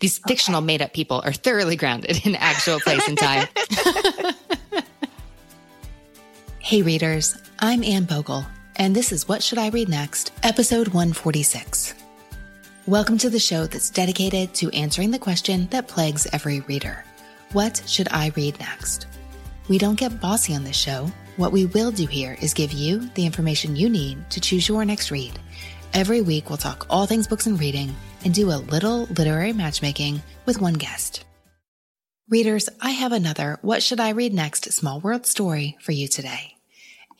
These fictional made up people are thoroughly grounded in actual place and time. hey, readers, I'm Anne Bogel, and this is What Should I Read Next, episode 146. Welcome to the show that's dedicated to answering the question that plagues every reader What should I read next? We don't get bossy on this show. What we will do here is give you the information you need to choose your next read. Every week, we'll talk all things books and reading and do a little literary matchmaking with one guest. Readers, I have another What Should I Read Next small world story for you today.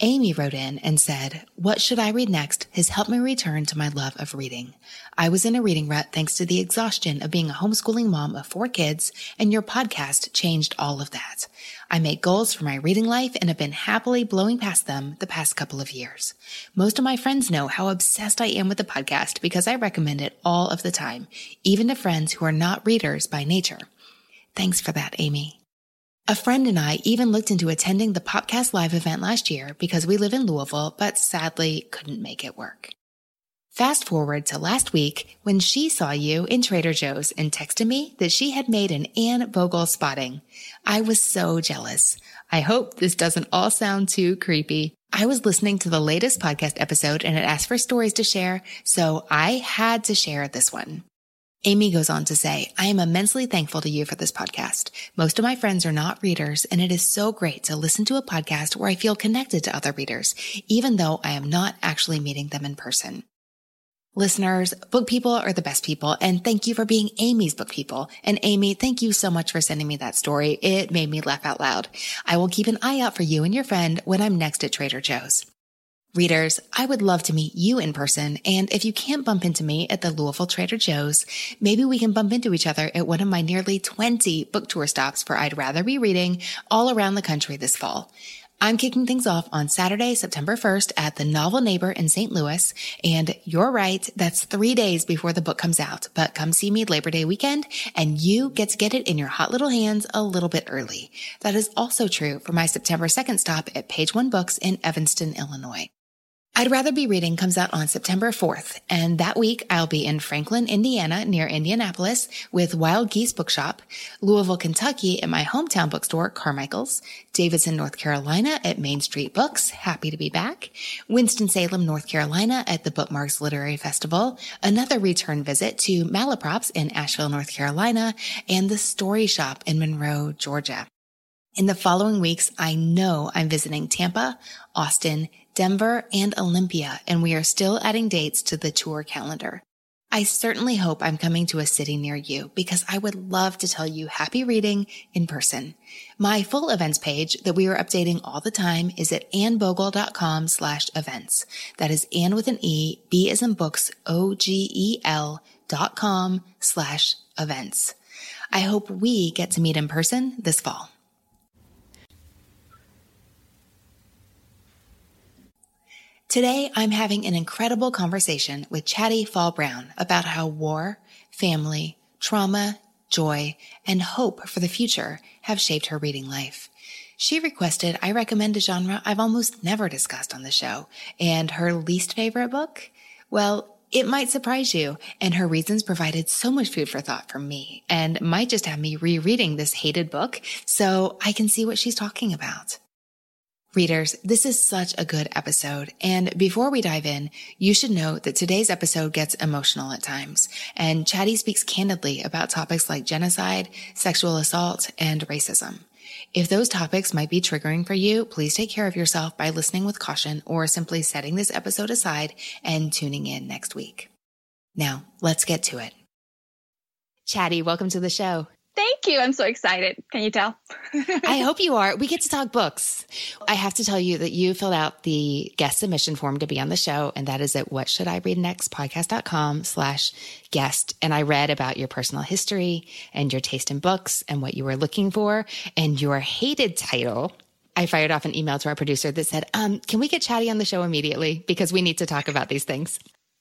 Amy wrote in and said, What should I read next has helped me return to my love of reading. I was in a reading rut thanks to the exhaustion of being a homeschooling mom of four kids, and your podcast changed all of that. I make goals for my reading life and have been happily blowing past them the past couple of years. Most of my friends know how obsessed I am with the podcast because I recommend it all of the time, even to friends who are not readers by nature. Thanks for that, Amy. A friend and I even looked into attending the Popcast Live event last year because we live in Louisville, but sadly couldn't make it work. Fast forward to last week when she saw you in Trader Joe's and texted me that she had made an Anne Bogel spotting. I was so jealous. I hope this doesn't all sound too creepy. I was listening to the latest podcast episode and it asked for stories to share, so I had to share this one. Amy goes on to say, I am immensely thankful to you for this podcast. Most of my friends are not readers, and it is so great to listen to a podcast where I feel connected to other readers, even though I am not actually meeting them in person. Listeners, book people are the best people, and thank you for being Amy's book people. And Amy, thank you so much for sending me that story. It made me laugh out loud. I will keep an eye out for you and your friend when I'm next at Trader Joe's. Readers, I would love to meet you in person. And if you can't bump into me at the Louisville Trader Joe's, maybe we can bump into each other at one of my nearly 20 book tour stops for I'd Rather Be Reading all around the country this fall. I'm kicking things off on Saturday, September 1st at the Novel Neighbor in St. Louis. And you're right. That's three days before the book comes out, but come see me Labor Day weekend and you get to get it in your hot little hands a little bit early. That is also true for my September 2nd stop at Page One Books in Evanston, Illinois. I'd Rather Be Reading comes out on September 4th, and that week I'll be in Franklin, Indiana, near Indianapolis with Wild Geese Bookshop, Louisville, Kentucky at my hometown bookstore, Carmichael's, Davidson, North Carolina at Main Street Books, happy to be back, Winston-Salem, North Carolina at the Bookmarks Literary Festival, another return visit to Malaprops in Asheville, North Carolina, and the Story Shop in Monroe, Georgia. In the following weeks, I know I'm visiting Tampa, Austin, Denver, and Olympia, and we are still adding dates to the tour calendar. I certainly hope I'm coming to a city near you because I would love to tell you happy reading in person. My full events page that we are updating all the time is at annebogel.com slash events. That is Anne with an E, B as in books, O-G-E-L dot com slash events. I hope we get to meet in person this fall. Today, I'm having an incredible conversation with Chatti Phal-Brown about how war, family, trauma, joy, and hope for the future have shaped her reading life. She requested I recommend a genre I've almost never discussed on the show, and her least favorite book? Well, it might surprise you, and her reasons provided so much food for thought for me, and might just have me rereading this hated book so I can see what she's talking about. Readers, this is such a good episode. And before we dive in, you should know that today's episode gets emotional at times. And Chatti speaks candidly about topics like genocide, sexual assault, and racism. If those topics might be triggering for you, please take care of yourself by listening with caution or simply setting this episode aside and tuning in next week. Now, let's get to it. Chatti, welcome to the show. Thank you. I'm so excited. Can you tell? I hope you are. We get to talk books. I have to tell you that you filled out the guest submission form to be on the show. And that is at what should I read next podcast.com slash guest. And I read about your personal history and your taste in books and what you were looking for and your hated title. I fired off an email to our producer that said, um, can we get Chatti on the show immediately? Because we need to talk about these things.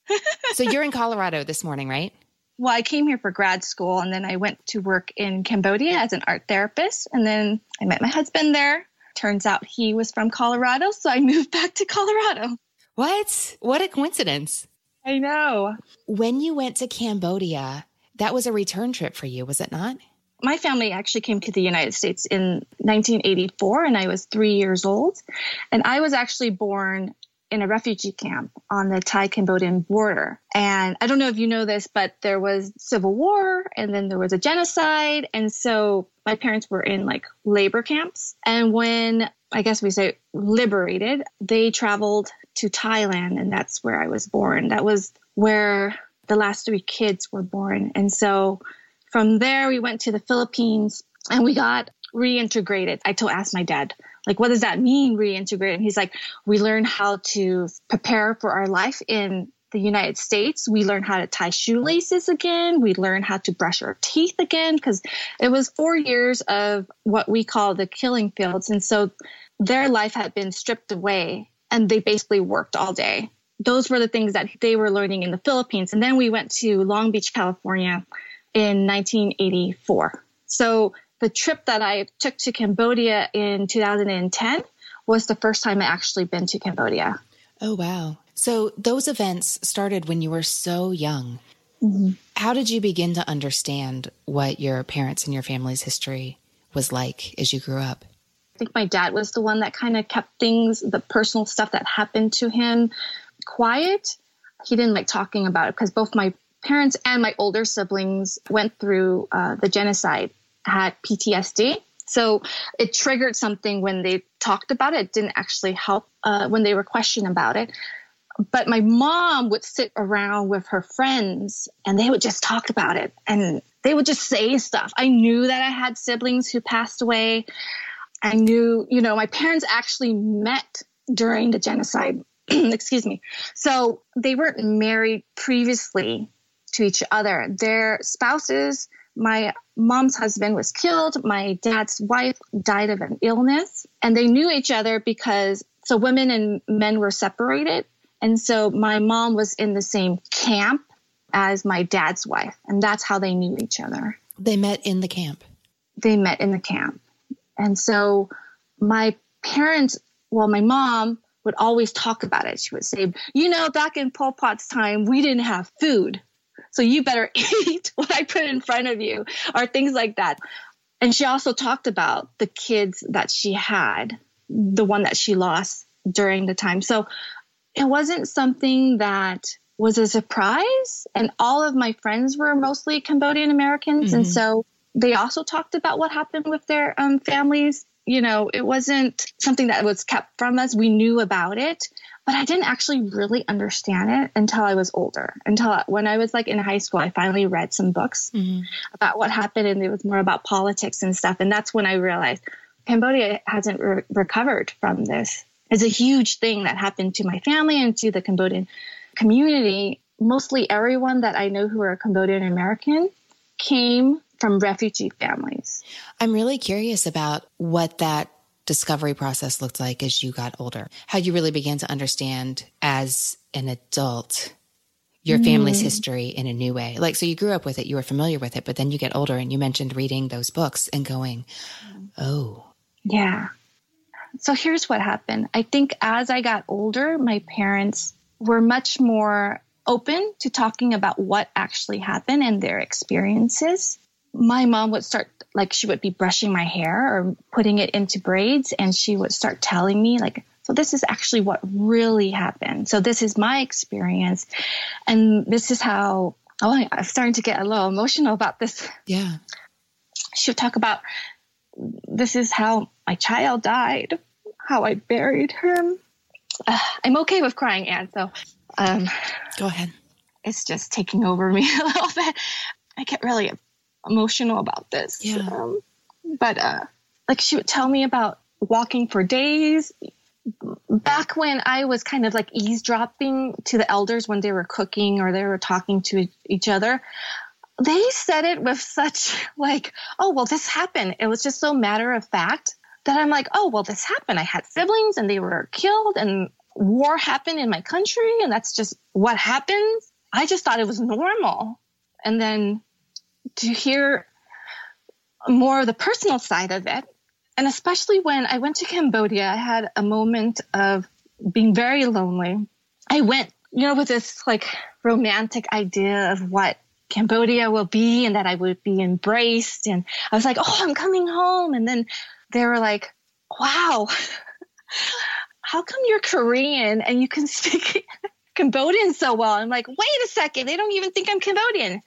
so you're in Colorado this morning, right? Well, I came here for grad school and then I went to work in Cambodia as an art therapist. And then I met my husband there. Turns out he was from Colorado. So I moved back to Colorado. What? What a coincidence. I know. When you went to Cambodia, That was a return trip for you, was it not? My family actually came to the United States in 1984, and I was three years old. And I was actually born in a refugee camp on the Thai Cambodian border. And I don't know if you know this, but there was civil war and then there was a genocide. And so my parents were in like labor camps. And when I guess we say liberated, they traveled to Thailand and that's where I was born. That was where the last three kids were born. And so from there, we went to the Philippines and we got reintegrated. I told, asked my dad, like, what does that mean, reintegrate? And he's like, we learn how to prepare for our life in the United States. We learn how to tie shoelaces again. We learn how to brush our teeth again because it was four years of what we call the killing fields. And so their life had been stripped away and they basically worked all day. Those were the things that they were learning in the Philippines. And then we went to Long Beach, California in 1984. So the trip that I took to Cambodia in 2010 was the first time I actually been to Cambodia. Oh, wow. So those events started when you were so young. Mm-hmm. How did you begin to understand what your parents and your family's history was like as you grew up? I think my dad was the one that kind of kept things, the personal stuff that happened to him, quiet. He didn't like talking about it because both my parents and my older siblings went through uh, the genocide had PTSD. So it triggered something when they talked about it. It didn't actually help uh, when they were questioned about it. But my mom would sit around with her friends and they would just talk about it and they would just say stuff. I knew that I had siblings who passed away. I knew, you know, my parents actually met during the genocide. Excuse me. So they weren't married previously to each other. Their spouses my mom's husband was killed. My dad's wife died of an illness. And they knew each other because so women and men were separated. And so my mom was in the same camp as my dad's wife. And that's how they knew each other. They met in the camp. They met in the camp. And so my parents, well, my mom would always talk about it. She would say, you know, back in Pol Pot's time, we didn't have food. So you better eat what I put in front of you, or things like that. And she also talked about the kids that she had, the one that she lost during the time. So it wasn't something that was a surprise. And all of my friends were mostly Cambodian Americans. Mm-hmm. And so they also talked about what happened with their um, families. You know, it wasn't something that was kept from us. We knew about it but I didn't actually really understand it until I was older. Until when I was like in high school, I finally read some books mm-hmm. about what happened, and it was more about politics and stuff. And that's when I realized Cambodia hasn't re- recovered from this. It's a huge thing that happened to my family and to the Cambodian community. Mostly everyone that I know who are Cambodian American came from refugee families. I'm really curious about what that discovery process looked like as you got older? How you really began to understand as an adult your family's mm. history in a new way. Like, so you grew up with it, you were familiar with it, but then you get older and you mentioned reading those books and going, oh. Yeah. So here's what happened. I think as I got older, my parents were much more open to talking about what actually happened and their experiences. My mom would start like she would be brushing my hair or putting it into braids and she would start telling me like so this is actually what really happened. So this is my experience. And this is how oh i'm starting to get a little emotional about this. Yeah. She would talk about this is how my child died how i buried him. Uh, i'm okay with crying anne so um go ahead. it's just taking over me a little bit. I get really emotional about this. Yeah. Um, but uh, like she would tell me about walking for days. Back when I was kind of like eavesdropping to the elders when they were cooking or they were talking to each other, they said it with such like, oh, well, this happened. It was just so matter of fact that I'm like, oh, well, this happened. I had siblings and they were killed and war happened in my country and that's just what happens. I just thought it was normal. And then to hear more of the personal side of it. And especially when I went to Cambodia, I had a moment of being very lonely. I went, you know, with this like romantic idea of what Cambodia will be and that I would be embraced. And I was like, oh, I'm coming home. And then they were like, wow, how come you're Korean and you can speak Cambodian so well? I'm like, wait a second, they don't even think I'm Cambodian.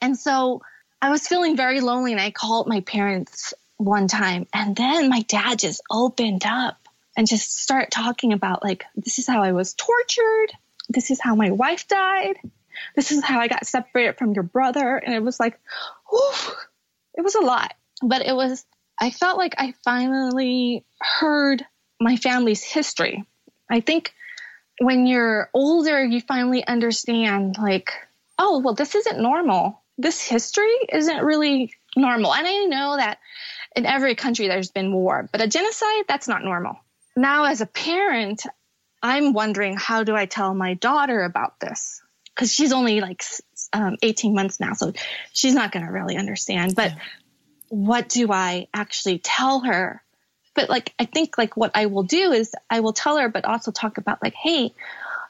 And so I was feeling very lonely and I called my parents one time and then my dad just opened up and just started talking about like this is how I was tortured, this is how my wife died, this is how I got separated from your brother and it was like whew, it was a lot. But it was I felt like I finally heard my family's history. I think when you're older, you finally understand, like, oh, well, this isn't normal. This history isn't really normal. And I know that in every country there's been war, but a genocide, that's not normal. Now, as a parent, I'm wondering how do I tell my daughter about this? Because she's only like um, 18 months now, so she's not going to really understand. But yeah. what do I actually tell her but like I think like what I will do is I will tell her, but also talk about like, hey,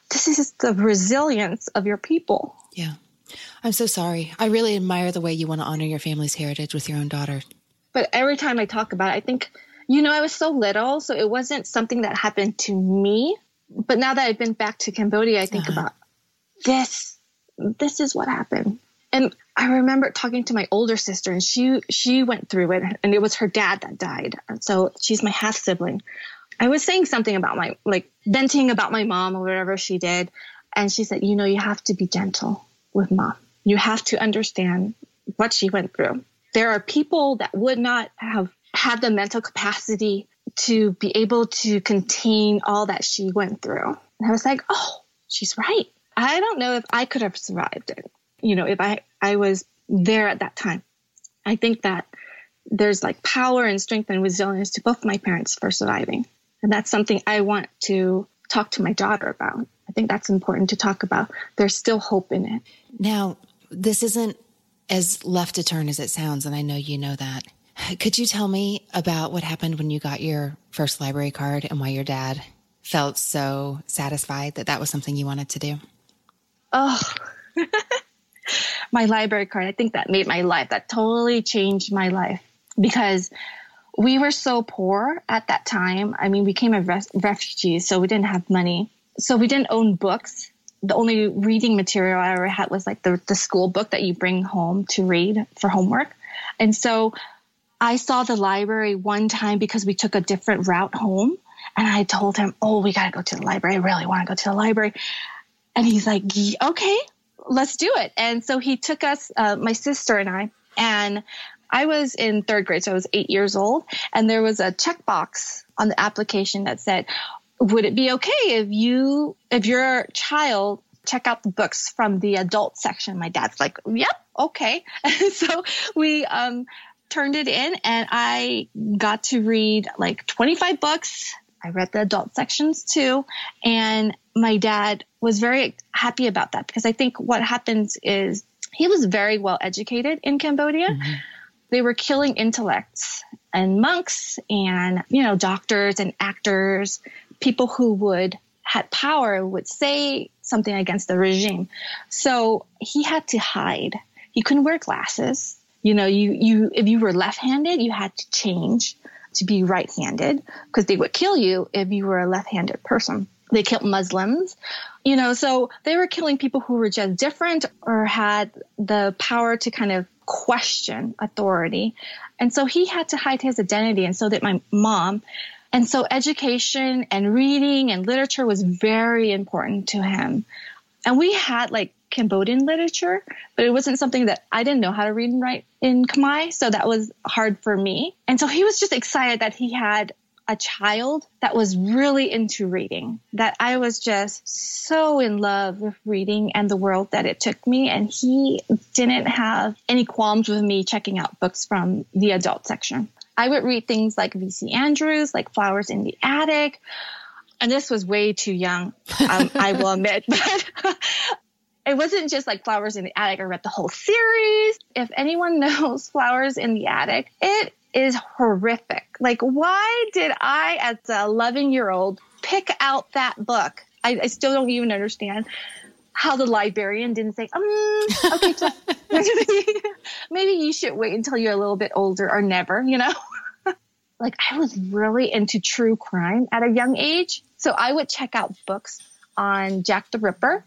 this is the resilience of your people. Yeah. I'm so sorry. I really admire the way you want to honor your family's heritage with your own daughter. But every time I talk about it, I think, you know, I was so little, so it wasn't something that happened to me. But now that I've been back to Cambodia, I think uh-huh. about this. This is what happened. And I remember talking to my older sister, and she she went through it, and it was her dad that died. So she's my half sibling. I was saying something about my like venting about my mom or whatever she did, and she said, "You know, you have to be gentle with mom. You have to understand what she went through. There are people that would not have had the mental capacity to be able to contain all that she went through." And I was like, "Oh, she's right." I don't know if I could have survived it you know, if I, I was there at that time. I think that there's like power and strength and resilience to both my parents for surviving. And that's something I want to talk to my daughter about. I think that's important to talk about. There's still hope in it. Now, this isn't as left to turn as it sounds, and I know you know that. Could you tell me about what happened when you got your first library card and why your dad felt so satisfied that that was something you wanted to do? Oh, my library card. I think that made my life. That totally changed my life because we were so poor at that time. I mean, we came as refugees, so we didn't have money. So we didn't own books. The only reading material I ever had was like the, the school book that you bring home to read for homework. And so I saw the library one time because we took a different route home. And I told him, Oh, we got to go to the library. I really want to go to the library. And he's like, Okay, let's do it. And so he took us, uh, my sister and I, and I was in third grade, so I was eight years old, and there was a checkbox on the application that said, "Would it be okay if you, if your child check out the books from the adult section?" My dad's like, "Yep, okay." And so we um, turned it in, and I got to read like 25 books. I read the adult sections too, and my dad was very happy about that because I think what happens is he was very well educated in Cambodia. Mm-hmm. They were killing intellects and monks and, you know, doctors and actors, people who would had power would say something against the regime. So he had to hide. He couldn't wear glasses. You know, you, you, if you were left-handed, you had to change to be right-handed because they would kill you if you were a left-handed person. They killed Muslims, you know, so they were killing people who were just different or had the power to kind of question authority. And so he had to hide his identity. And so did my mom. And so education and reading and literature was very important to him. And we had like Cambodian literature, but it wasn't something that I didn't know how to read and write in Khmer. So that was hard for me. And so he was just excited that he had a child that was really into reading, that I was just so in love with reading and the world that it took me. And he didn't have any qualms with me checking out books from the adult section. I would read things like V.C. Andrews, like Flowers in the Attic. And this was way too young, um, I will admit. But it wasn't just like Flowers in the Attic. I read the whole series. If anyone knows Flowers in the Attic, it is horrific. Like, why did I, as a 11 year old, pick out that book? I, I still don't even understand. How the librarian didn't say, um, okay, maybe you should wait until you're a little bit older or never, you know? like I was really into true crime at a young age. So I would check out books on Jack the Ripper.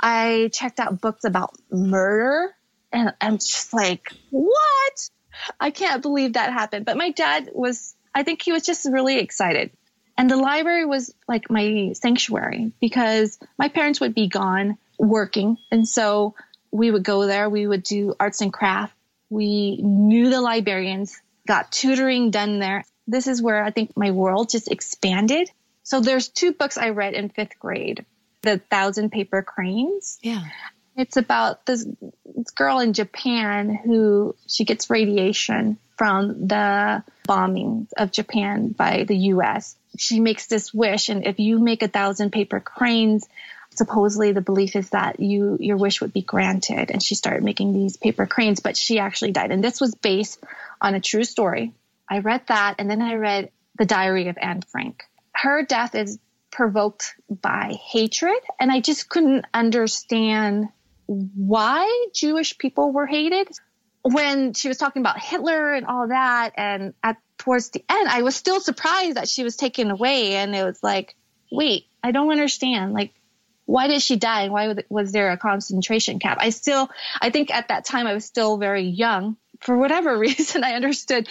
I checked out books about murder and I'm just like, what? I can't believe that happened. But my dad was, I think he was just really excited. And the library was like my sanctuary because my parents would be gone working. And so we would go there, we would do arts and craft. We knew the librarians, got tutoring done there. This is where I think my world just expanded. So there's two books I read in fifth grade. The Thousand Paper Cranes. Yeah. It's about this, this girl in Japan who she gets radiation from the bombing of Japan by the US. She makes this wish, and if you make a thousand paper cranes, supposedly the belief is that you your wish would be granted. And she started making these paper cranes, but she actually died. And this was based on a true story. I read that, and then I read The Diary of Anne Frank. Her death is provoked by hatred, and I just couldn't understand why Jewish people were hated. When she was talking about Hitler and all that, and at towards the end, I was still surprised that she was taken away, and it was like, wait, I don't understand. Like, why did she die? and Why was there a concentration camp? I still, I think at that time I was still very young. For whatever reason, I understood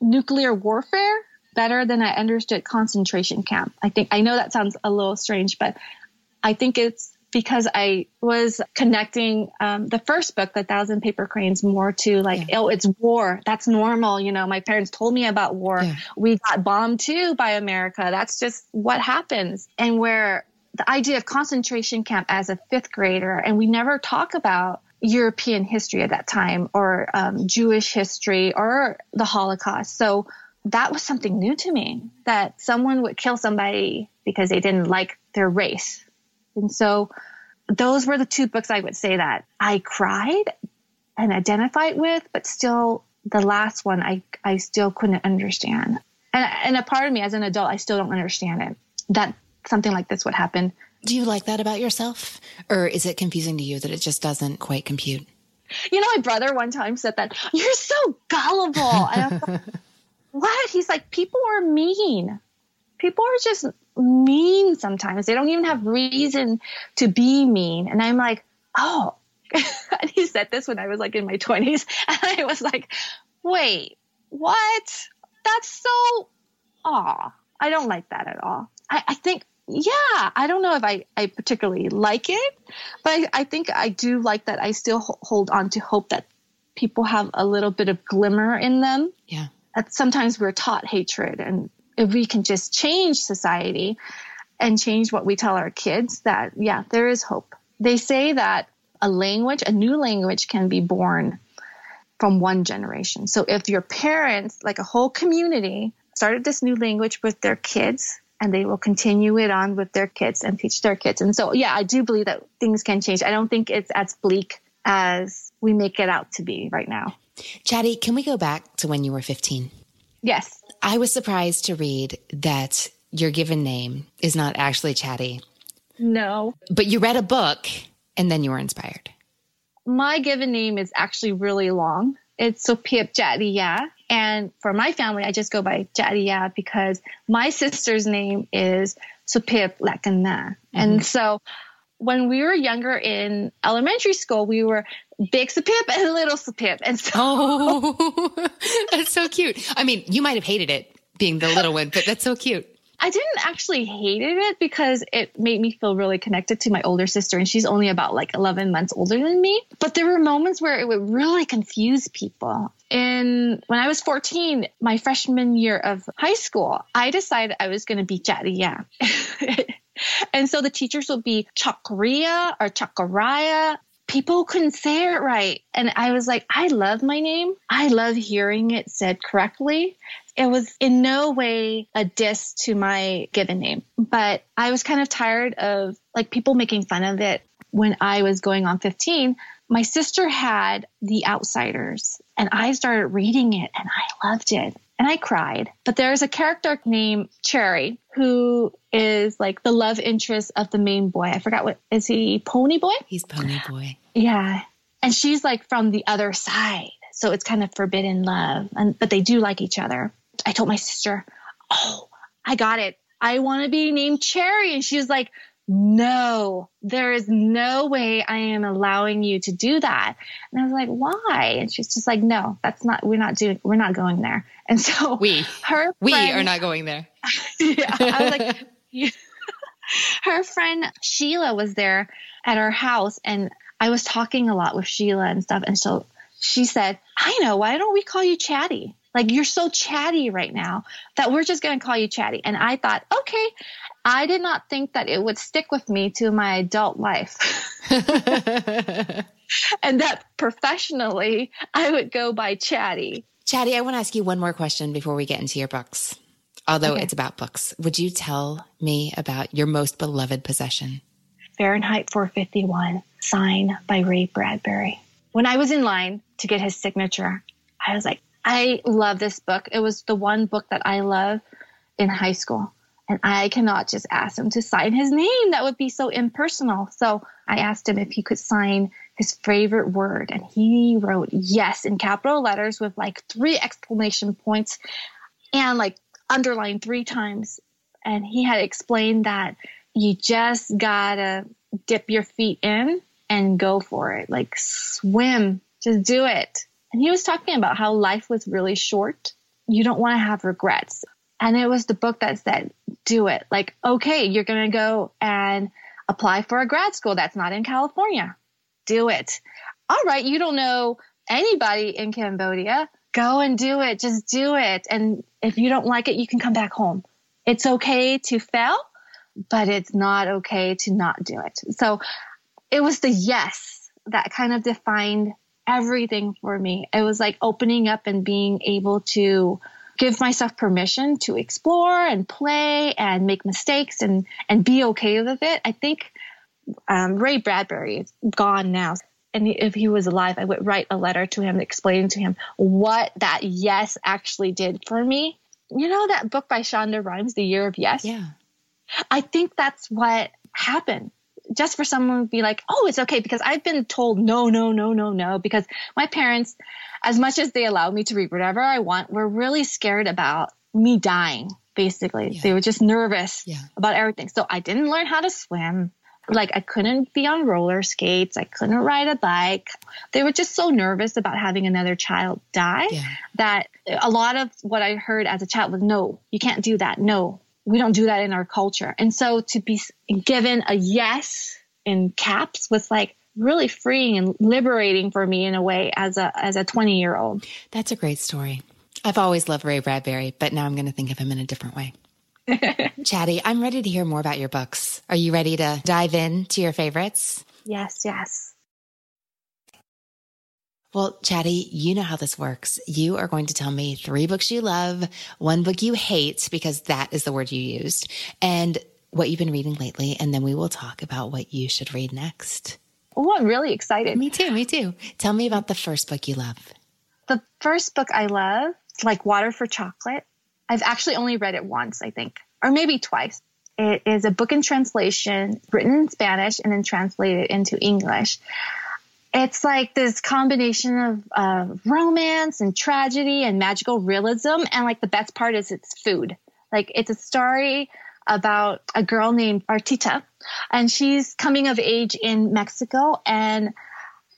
nuclear warfare better than I understood concentration camp. I think I know that sounds a little strange, but I think it's because I was connecting um, the first book, The Thousand Paper Cranes, more to like, yeah. oh, it's war. That's normal. You know, my parents told me about war. Yeah. We got bombed too by America. That's just what happens. And where the idea of concentration camp as a fifth grader, and we never talk about European history at that time or um, Jewish history or the Holocaust. So that was something new to me that someone would kill somebody because they didn't like their race and so those were the two books I would say that I cried and identified with, but still the last one I, I still couldn't understand. And, and a part of me as an adult, I still don't understand it. That something like this would happen. Do you like that about yourself? Or is it confusing to you that it just doesn't quite compute? You know, my brother one time said that, you're so gullible. like, what? He's like, people are mean. People are just mean sometimes. They don't even have reason to be mean. And I'm like, oh, and he said this when I was like in my 20s. And I was like, wait, what? That's so, aw, I don't like that at all. I, I think, yeah, I don't know if I, I particularly like it, but I, I think I do like that I still hold on to hope that people have a little bit of glimmer in them. Yeah. That sometimes we're taught hatred and if we can just change society and change what we tell our kids, that yeah, there is hope. They say that a language, a new language can be born from one generation. So if your parents, like a whole community, started this new language with their kids, and they will continue it on with their kids and teach their kids. And so, yeah, I do believe that things can change. I don't think it's as bleak as we make it out to be right now. Chatti, can we go back to when you were 15? Yes. I was surprised to read that your given name is not actually Chatti. No. But you read a book and then you were inspired. My given name is actually really long. It's Sophia Chatty, Jatiya. And for my family, I just go by Jatiya because my sister's name is Sopip Lakana. Mm-hmm. And so when we were younger in elementary school, we were big Sapip and little Sapip. And so. Oh, that's so cute. I mean, you might have hated it being the little one, but that's so cute. I didn't actually hate it because it made me feel really connected to my older sister, and she's only about like 11 months older than me. But there were moments where it would really confuse people. And when I was 14, my freshman year of high school, I decided I was going to be Jatiya. And so the teachers would be Chakria or Chakaraya. People couldn't say it right. And I was like, I love my name. I love hearing it said correctly. It was in no way a diss to my given name, but I was kind of tired of like people making fun of it when I was going on 15. My sister had The Outsiders and I started reading it and I loved it. and I cried. But there's a character named Cherry who is like the love interest of the main boy. I forgot what is he Ponyboy? He's Ponyboy. Yeah. And she's like from the other side. So it's kind of forbidden love. And but they do like each other. I told my sister, "Oh, I got it. I want to be named Cherry." And she was like, no, there is no way I am allowing you to do that. And I was like, why? And she's just like, no, that's not, we're not doing, we're not going there. And so we, her, we friend, are not going there. yeah. I was like, yeah. her friend Sheila was there at our house and I was talking a lot with Sheila and stuff. And so she said, I know, why don't we call you Chatti? Like you're so chatty right now that we're just going to call you Chatti. And I thought, okay, I did not think that it would stick with me to my adult life. and that professionally, I would go by Chatti. Chatti, I want to ask you one more question before we get into your books. Although okay. it's about books, would you tell me about your most beloved possession? Fahrenheit 451, signed by Ray Bradbury. When I was in line to get his signature, I was like, I love this book. It was the one book that I love in high school. And I cannot just ask him to sign his name. That would be so impersonal. So I asked him if he could sign his favorite word. And he wrote yes in capital letters with like three exclamation points and like underlined three times. And he had explained that you just gotta dip your feet in and go for it. Like swim, just do it. And he was talking about how life was really short. You don't want to have regrets. And it was the book that said, do it. Like, okay, you're going to go and apply for a grad school that's not in California. Do it. All right, you don't know anybody in Cambodia. Go and do it. Just do it. And if you don't like it, you can come back home. It's okay to fail, but it's not okay to not do it. So it was the yes that kind of defined everything for me. It was like opening up and being able to give myself permission to explore and play and make mistakes and and be okay with it. I think um, Ray Bradbury is gone now. And if he was alive, I would write a letter to him explaining to him what that yes actually did for me. You know that book by Shonda Rhimes, The Year of Yes? Yeah. I think that's what happened just for someone to be like, oh, it's okay. Because I've been told no, no, no, no, no. Because my parents, as much as they allowed me to read whatever I want, were really scared about me dying, basically. Yeah. They were just nervous yeah. about everything. So I didn't learn how to swim. Like I couldn't be on roller skates. I couldn't ride a bike. They were just so nervous about having another child die yeah. that a lot of what I heard as a child was, no, you can't do that. No, we don't do that in our culture. And so to be given a yes in caps was like really freeing and liberating for me in a way as a as a 20 year old. That's a great story. I've always loved Ray Bradbury, but now I'm going to think of him in a different way. Chatti, I'm ready to hear more about your books. Are you ready to dive in to your favorites? Yes, yes. Well, Chatti, you know how this works. You are going to tell me three books you love, one book you hate, because that is the word you used, and what you've been reading lately. And then we will talk about what you should read next. Oh, I'm really excited. Me too. Me too. Tell me about the first book you love. The first book I love, like Water for Chocolate. I've actually only read it once, I think, or maybe twice. It is a book in translation, written in Spanish and then translated into English it's like this combination of uh, romance and tragedy and magical realism. And like the best part is it's food. Like it's a story about a girl named Artita and she's coming of age in Mexico and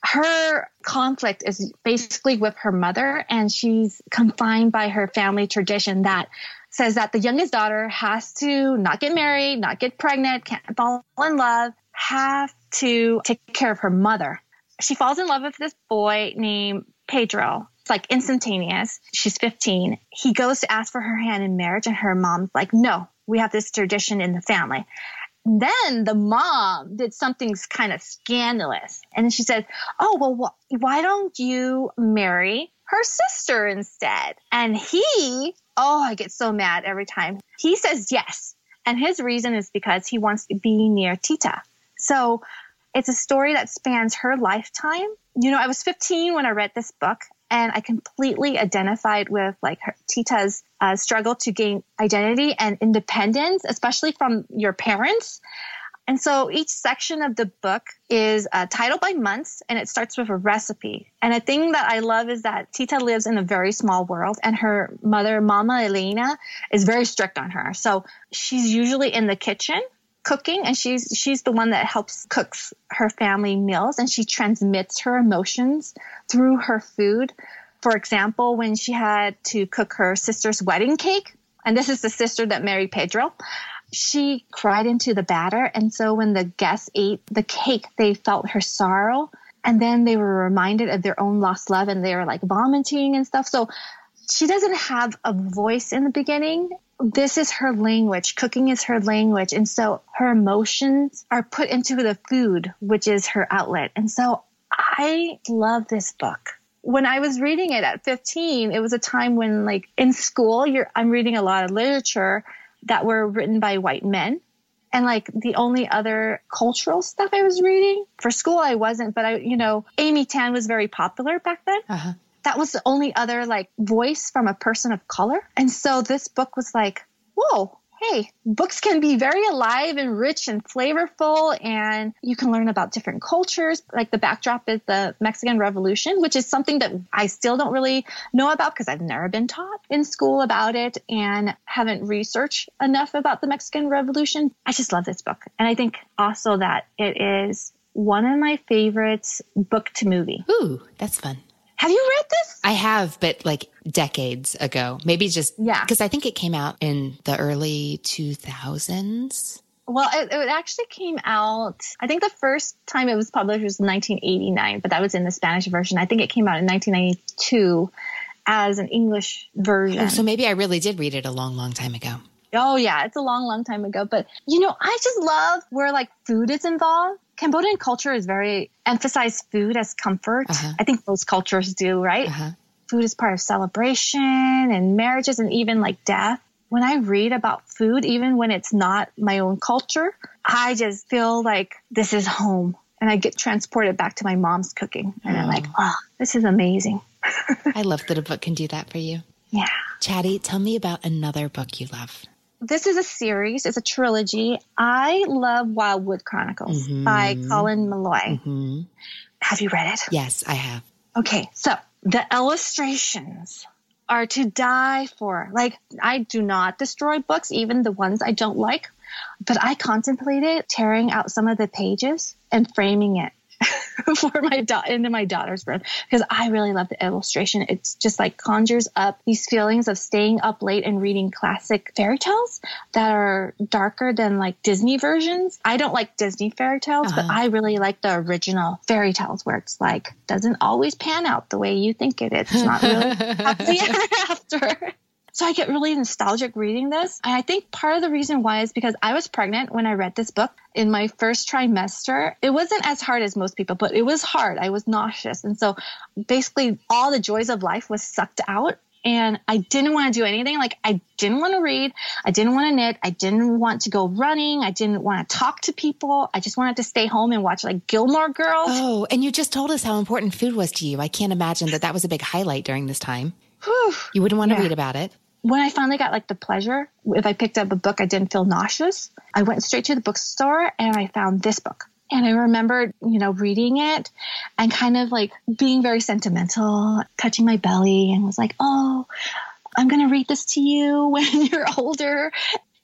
her conflict is basically with her mother and she's confined by her family tradition that says that the youngest daughter has to not get married, not get pregnant, can't fall in love, have to take care of her mother she falls in love with this boy named Pedro. It's like instantaneous. She's 15. He goes to ask for her hand in marriage, and her mom's like, no, we have this tradition in the family. Then the mom did something kind of scandalous. And she says, oh, well, wh- why don't you marry her sister instead? And he, oh, I get so mad every time. He says yes. And his reason is because he wants to be near Tita. So it's a story that spans her lifetime. You know, I was 15 when I read this book, and I completely identified with like her, Tita's uh, struggle to gain identity and independence, especially from your parents. And so each section of the book is uh, titled by months and it starts with a recipe. And a thing that I love is that Tita lives in a very small world and her mother, Mama Elena, is very strict on her. So she's usually in the kitchen cooking and she's she's the one that helps cooks her family meals and she transmits her emotions through her food. For example, when she had to cook her sister's wedding cake, and this is the sister that married Pedro, she cried into the batter. And so when the guests ate the cake, they felt her sorrow. And then they were reminded of their own lost love and they were like vomiting and stuff. So she doesn't have a voice in the beginning. This is her language. Cooking is her language. And so her emotions are put into the food, which is her outlet. And so I love this book when I was reading it at 15, it was a time when like in school, you're, I'm reading a lot of literature that were written by white men. And like the only other cultural stuff I was reading for school, I wasn't, but I, you know, Amy Tan was very popular back then. Uh-huh. That was the only other like voice from a person of color. And so this book was like, whoa, hey, books can be very alive and rich and flavorful, and you can learn about different cultures. Like the backdrop is the Mexican Revolution, which is something that I still don't really know about because I've never been taught in school about it and haven't researched enough about the Mexican Revolution. I just love this book. And I think also that it is one of my favorites book to movie. Ooh, that's fun. Have you read this? I have, but like decades ago. Maybe just yeah, because I think it came out in the early 2000s. Well, it, it, actually came out. I think the first time it was published was 1989, but that was in the Spanish version. I think it came out in 1992 as an English version. Oh, so maybe I really did read it a long, long time ago. Oh yeah, it's a long, long time ago. But you know, I just love where like food is involved. Cambodian culture is very emphasize food as comfort. Uh-huh. I think most cultures do, right? Uh-huh. Food is part of celebration and marriages and even like death. When I read about food, even when it's not my own culture, I just feel like this is home and I get transported back to my mom's cooking. And oh. I'm like, oh, this is amazing. I love that a book can do that for you. Yeah. Chatti, tell me about another book you love this is a series, it's a trilogy. I love Wildwood Chronicles mm-hmm. by Colin Meloy. Mm-hmm. Have you read it? Yes, I have. Okay, so the illustrations are to die for. Like, I do not destroy books, even the ones I don't like, but I contemplated tearing out some of the pages and framing it for my da- into my daughter's room because I really love the illustration. It's just like conjures up these feelings of staying up late and reading classic fairy tales that are darker than like Disney versions. I don't like Disney fairy tales, uh-huh. but I really like the original fairy tales where it's like doesn't always pan out the way you think it is. It's not really happy ever after. So I get really nostalgic reading this. And I think part of the reason why is because I was pregnant when I read this book in my first trimester. It wasn't as hard as most people, but it was hard. I was nauseous. And so basically all the joys of life was sucked out and I didn't want to do anything. Like I didn't want to read. I didn't want to knit. I didn't want to go running. I didn't want to talk to people. I just wanted to stay home and watch like Gilmore Girls. Oh, and you just told us how important food was to you. I can't imagine that that was a big highlight during this time. you wouldn't want to yeah. read about it when I finally got like the pleasure, if I picked up a book, I didn't feel nauseous. I went straight to the bookstore and I found this book. And I remember, you know, reading it and kind of like being very sentimental, touching my belly and was like, oh, I'm going to read this to you when you're older.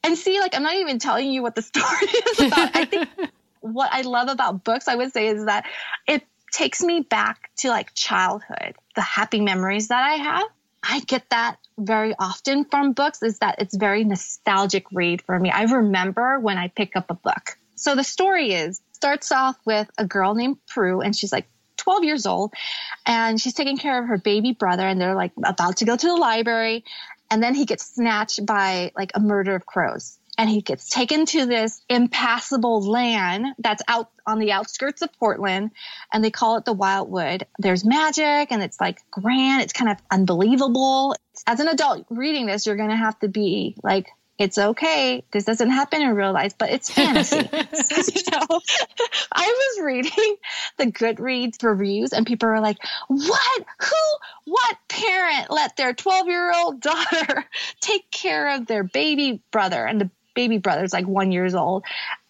And see, like, I'm not even telling you what the story is about. I think what I love about books, I would say, is that it takes me back to like childhood, the happy memories that I have. I get that very often from books is that it's very nostalgic read for me. I remember when I pick up a book. So the story is starts off with a girl named Prue and she's like 12 years old and she's taking care of her baby brother and they're like about to go to the library and then he gets snatched by like a murder of crows and he gets taken to this impassable land that's out on the outskirts of Portland and they call it the Wildwood. There's magic and it's like grand, it's kind of unbelievable. As an adult reading this, you're going to have to be like it's okay. This doesn't happen in real life, but it's fantasy. so, I was reading the Goodreads reviews, and people are like, "What? Who? What parent let their 12 year old daughter take care of their baby brother?" And the baby brother's like one years old,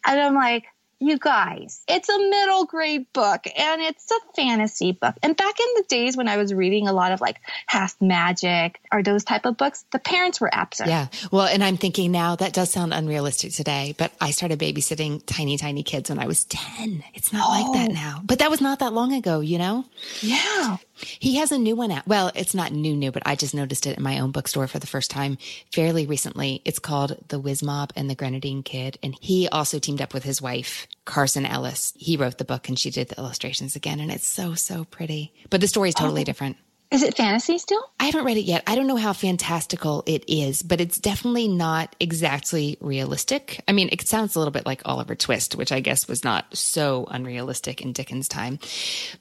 and I'm like, you guys, it's a middle grade book and it's a fantasy book. And back in the days when I was reading a lot of like half magic or those type of books, the parents were absent. Yeah. Well, and I'm thinking now that does sound unrealistic today, but I started babysitting tiny, tiny kids when I was 10. It's not oh. like that oh. now, but that was not that long ago, you know? Yeah. He has a new one out. Well, it's not new, new, but I just noticed it in my own bookstore for the first time fairly recently. It's called The Whiz Mob and the Grenadine Kid. And he also teamed up with his wife, Carson Ellis. He wrote the book and she did the illustrations again. And it's so, so pretty. But the story is totally oh. different. Is it fantasy still? I haven't read it yet. I don't know how fantastical it is, but it's definitely not exactly realistic. I mean, it sounds a little bit like Oliver Twist, which I guess was not so unrealistic in Dickens' time,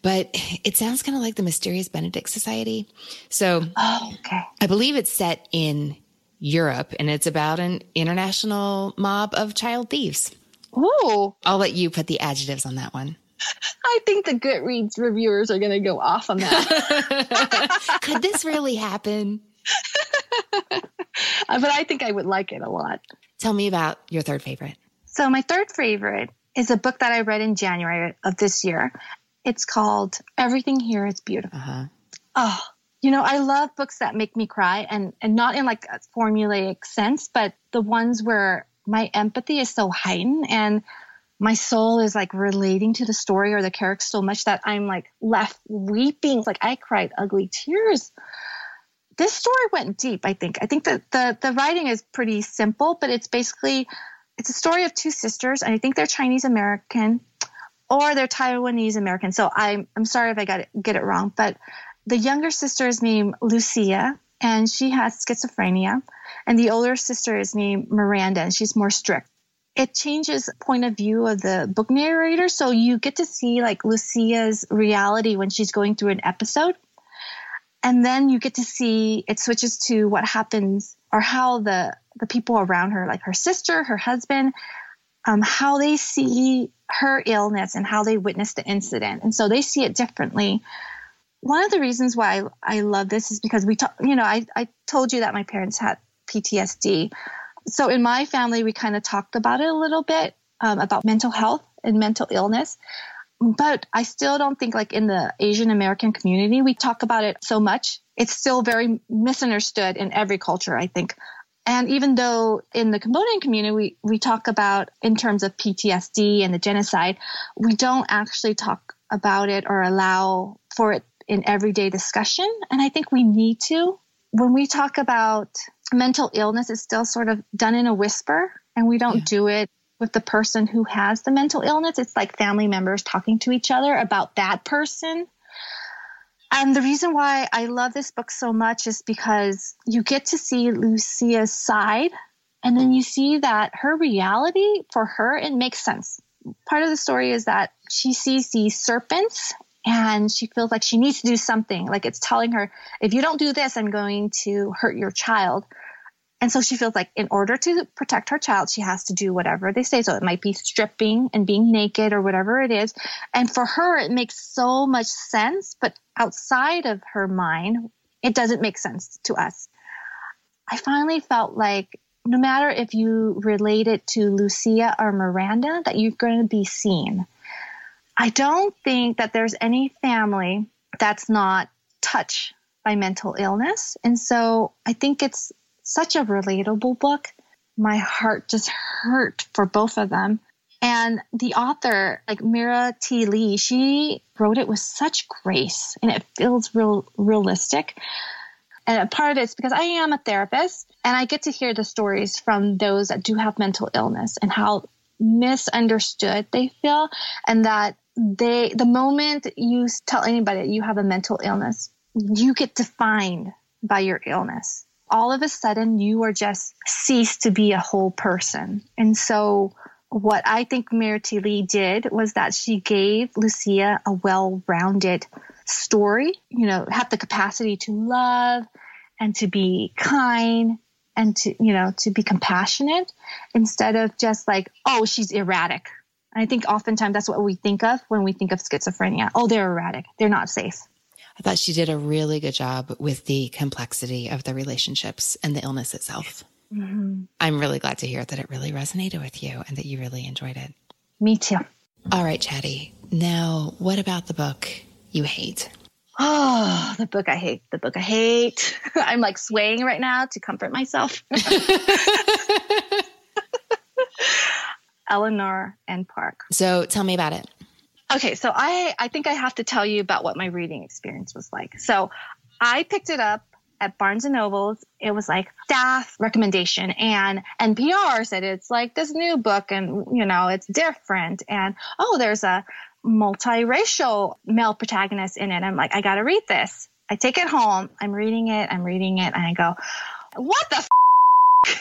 but it sounds kind of like the Mysterious Benedict Society. So, oh, okay. I believe it's set in Europe and it's about an international mob of child thieves. Ooh. I'll let you put the adjectives on that one. I think the Goodreads reviewers are going to go off on that. Could this really happen? but I think I would like it a lot. Tell me about your third favorite. So, my third favorite is a book that I read in January of this year. It's called Everything Here is Beautiful. Uh-huh. Oh, you know, I love books that make me cry and, and not in like a formulaic sense, but the ones where my empathy is so heightened and my soul is like relating to the story or the character so much that I'm like left weeping. Like I cried ugly tears. This story went deep, I think. I think that the, the writing is pretty simple, but it's basically it's a story of two sisters, and I think they're Chinese American or they're Taiwanese American. So I'm I'm sorry if I got it, get it wrong, but the younger sister is named Lucia, and she has schizophrenia, and the older sister is named Miranda, and she's more strict it changes point of view of the book narrator. So you get to see like Lucia's reality when she's going through an episode. And then you get to see it switches to what happens or how the, the people around her, like her sister, her husband, um, how they see her illness and how they witness the incident. And so they see it differently. One of the reasons why I, I love this is because we talk, you know, I, I told you that my parents had PTSD so in my family, we kind of talked about it a little bit um, about mental health and mental illness. But I still don't think, like in the Asian American community, we talk about it so much. It's still very misunderstood in every culture, I think. And even though in the Cambodian community, we, we talk about in terms of PTSD and the genocide, we don't actually talk about it or allow for it in everyday discussion. And I think we need to. When we talk about mental illness is still sort of done in a whisper and we don't yeah. do it with the person who has the mental illness. It's like family members talking to each other about that person. And the reason why I love this book so much is because you get to see Lucia's side and then you see that her reality for her, it makes sense. Part of the story is that she sees these serpents and she feels like she needs to do something. Like it's telling her, if you don't do this, I'm going to hurt your child. And so she feels like in order to protect her child, she has to do whatever they say. So it might be stripping and being naked or whatever it is. And for her, it makes so much sense. But outside of her mind, it doesn't make sense to us. I finally felt like no matter if you relate it to Lucia or Miranda, that you're going to be seen. I don't think that there's any family that's not touched by mental illness. And so I think it's such a relatable book. My heart just hurt for both of them. And the author, like Mira T. Lee, she wrote it with such grace and it feels real realistic. And a part of it is because I am a therapist and I get to hear the stories from those that do have mental illness and how misunderstood they feel and that they the moment you tell anybody you have a mental illness, you get defined by your illness all of a sudden you are just ceased to be a whole person. And so what I think Mira T. Lee did was that she gave Lucia a well-rounded story, you know, have the capacity to love and to be kind and to, you know, to be compassionate instead of just like, oh, she's erratic. And I think oftentimes that's what we think of when we think of schizophrenia. Oh, they're erratic. They're not safe. I thought she did a really good job with the complexity of the relationships and the illness itself. Mm-hmm. I'm really glad to hear that it really resonated with you and that you really enjoyed it. Me too. All right, Chatti. Now, what about the book you hate? Oh, the book I hate. The book I hate. I'm like swaying right now to comfort myself. Eleanor and Park. So tell me about it. Okay, so I I think I have to tell you about what my reading experience was like. So I picked it up at Barnes and Nobles. It was like staff recommendation and NPR said it's like this new book and you know, it's different and oh, there's a multiracial male protagonist in it. I'm like, I got to read this. I take it home. I'm reading it. I'm reading it and I go, what the f-?